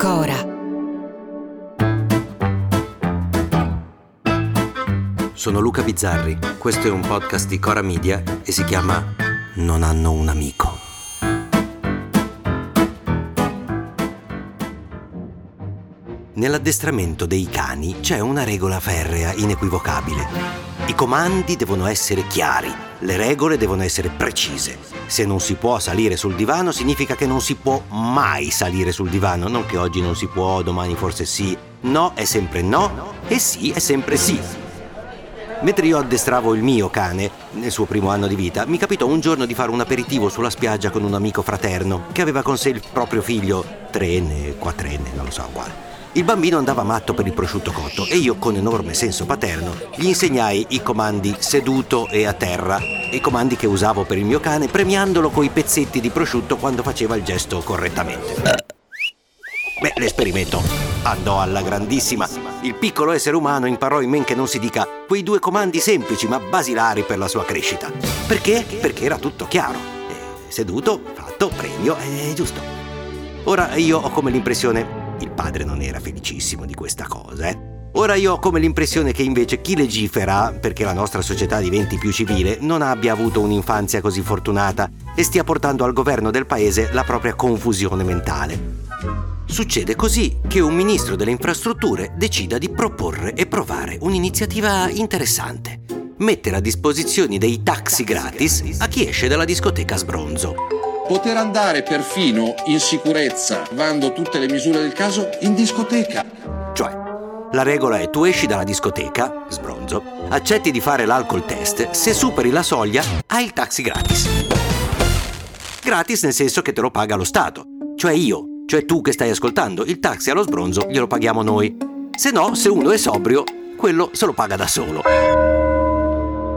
Cora. Sono Luca Bizzarri, questo è un podcast di Cora Media e si chiama Non hanno un amico. Nell'addestramento dei cani c'è una regola ferrea, inequivocabile. I comandi devono essere chiari, le regole devono essere precise. Se non si può salire sul divano significa che non si può mai salire sul divano, non che oggi non si può, domani forse sì. No è sempre no e sì è sempre sì. Mentre io addestravo il mio cane nel suo primo anno di vita, mi capitò un giorno di fare un aperitivo sulla spiaggia con un amico fraterno che aveva con sé il proprio figlio, treenne, quattrenne, non lo so quale. Il bambino andava matto per il prosciutto cotto e io, con enorme senso paterno, gli insegnai i comandi seduto e a terra, i comandi che usavo per il mio cane, premiandolo coi pezzetti di prosciutto quando faceva il gesto correttamente. Beh, l'esperimento andò alla grandissima. Il piccolo essere umano imparò in men che non si dica quei due comandi semplici ma basilari per la sua crescita. Perché? Perché era tutto chiaro. Eh, seduto, fatto, premio, è giusto. Ora io ho come l'impressione il padre non era felicissimo di questa cosa, eh. Ora io ho come l'impressione che invece chi legifera, perché la nostra società diventi più civile, non abbia avuto un'infanzia così fortunata e stia portando al governo del paese la propria confusione mentale. Succede così che un ministro delle infrastrutture decida di proporre e provare un'iniziativa interessante. Mettere a disposizione dei taxi gratis a chi esce dalla discoteca Sbronzo poter andare perfino in sicurezza, vando tutte le misure del caso, in discoteca. Cioè, la regola è tu esci dalla discoteca, sbronzo, accetti di fare l'alcol test, se superi la soglia hai il taxi gratis. Gratis nel senso che te lo paga lo Stato, cioè io, cioè tu che stai ascoltando, il taxi allo sbronzo glielo paghiamo noi. Se no, se uno è sobrio, quello se lo paga da solo.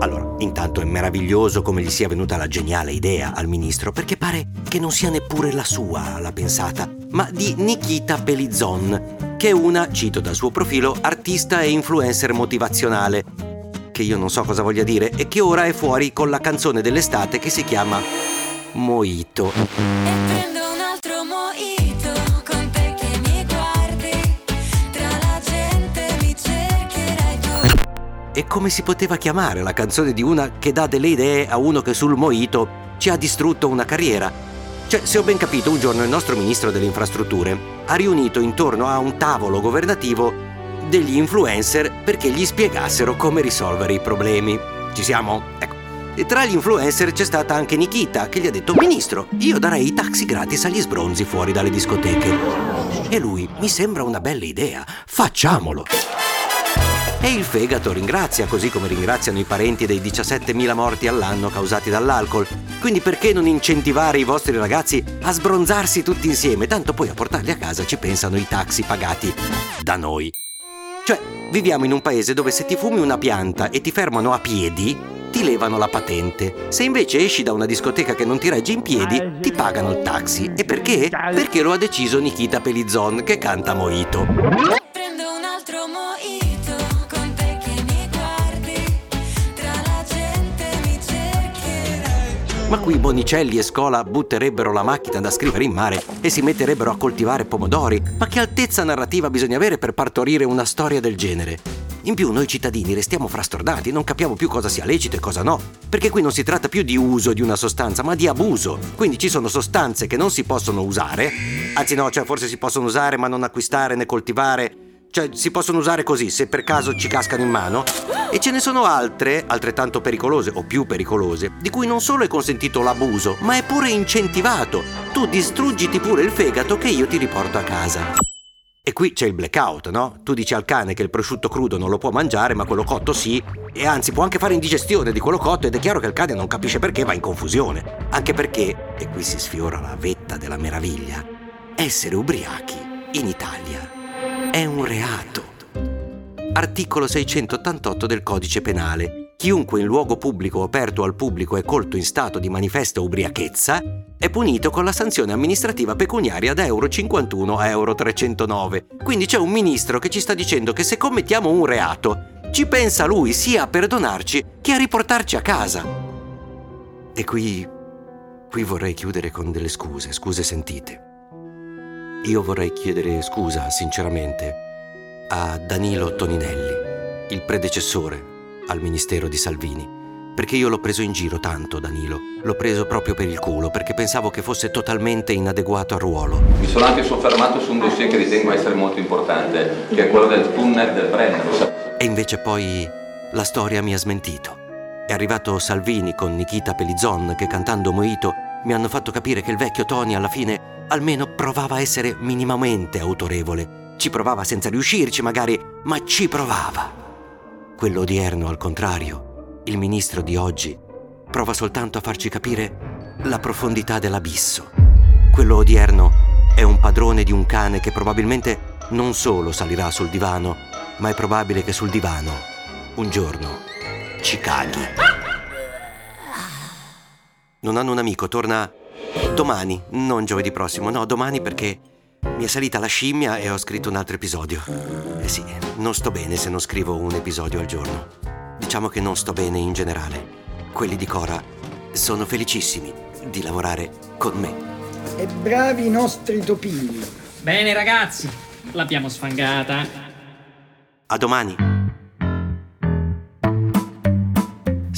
Allora, intanto è meraviglioso come gli sia venuta la geniale idea al ministro, perché pare che non sia neppure la sua la pensata, ma di Nikita Pelizzon, che è una, cito dal suo profilo, artista e influencer motivazionale, che io non so cosa voglia dire, e che ora è fuori con la canzone dell'estate che si chiama Moito. E come si poteva chiamare la canzone di una che dà delle idee a uno che sul Moito ci ha distrutto una carriera? Cioè, se ho ben capito, un giorno il nostro ministro delle infrastrutture ha riunito intorno a un tavolo governativo degli influencer perché gli spiegassero come risolvere i problemi. Ci siamo? Ecco. E tra gli influencer c'è stata anche Nikita che gli ha detto Ministro, io darei i taxi gratis agli sbronzi fuori dalle discoteche. E lui, mi sembra una bella idea, facciamolo! E il fegato ringrazia, così come ringraziano i parenti dei 17.000 morti all'anno causati dall'alcol. Quindi perché non incentivare i vostri ragazzi a sbronzarsi tutti insieme? Tanto poi a portarli a casa ci pensano i taxi pagati da noi. Cioè, viviamo in un paese dove se ti fumi una pianta e ti fermano a piedi, ti levano la patente. Se invece esci da una discoteca che non ti regge in piedi, ti pagano il taxi. E perché? Perché lo ha deciso Nikita Pelizzon che canta Moito. Ma qui Bonicelli e Scola butterebbero la macchina da scrivere in mare e si metterebbero a coltivare pomodori. Ma che altezza narrativa bisogna avere per partorire una storia del genere? In più noi cittadini restiamo frastordati, non capiamo più cosa sia lecito e cosa no, perché qui non si tratta più di uso di una sostanza, ma di abuso. Quindi ci sono sostanze che non si possono usare, anzi no, cioè forse si possono usare ma non acquistare né coltivare, cioè si possono usare così se per caso ci cascano in mano e ce ne sono altre, altrettanto pericolose o più pericolose, di cui non solo è consentito l'abuso, ma è pure incentivato. Tu distruggiti pure il fegato che io ti riporto a casa. E qui c'è il blackout, no? Tu dici al cane che il prosciutto crudo non lo può mangiare, ma quello cotto sì, e anzi può anche fare indigestione di quello cotto ed è chiaro che il cane non capisce perché va in confusione. Anche perché, e qui si sfiora la vetta della meraviglia, essere ubriachi in Italia è un reato. Articolo 688 del Codice Penale Chiunque in luogo pubblico o aperto al pubblico è colto in stato di manifesta ubriachezza è punito con la sanzione amministrativa pecuniaria da euro 51 a euro 309. Quindi c'è un ministro che ci sta dicendo che se commettiamo un reato, ci pensa lui sia a perdonarci che a riportarci a casa. E qui... qui vorrei chiudere con delle scuse, scuse sentite. Io vorrei chiedere scusa, sinceramente, a Danilo Toninelli, il predecessore al ministero di Salvini. Perché io l'ho preso in giro tanto, Danilo. L'ho preso proprio per il culo, perché pensavo che fosse totalmente inadeguato al ruolo. Mi sono anche soffermato su un dossier che ritengo essere molto importante, che è quello del tunnel del Brennero. E invece poi la storia mi ha smentito. È arrivato Salvini con Nikita Pelizzon che cantando Moito mi hanno fatto capire che il vecchio Tony alla fine almeno provava a essere minimamente autorevole. Ci provava senza riuscirci magari, ma ci provava. Quello odierno, al contrario, il ministro di oggi, prova soltanto a farci capire la profondità dell'abisso. Quello odierno è un padrone di un cane che probabilmente non solo salirà sul divano, ma è probabile che sul divano, un giorno, ci caghi. Non hanno un amico, torna domani, non giovedì prossimo, no, domani perché mi è salita la scimmia e ho scritto un altro episodio. Eh sì, non sto bene se non scrivo un episodio al giorno. Diciamo che non sto bene in generale. Quelli di Cora sono felicissimi di lavorare con me. E bravi i nostri topini. Bene ragazzi, l'abbiamo sfangata. A domani.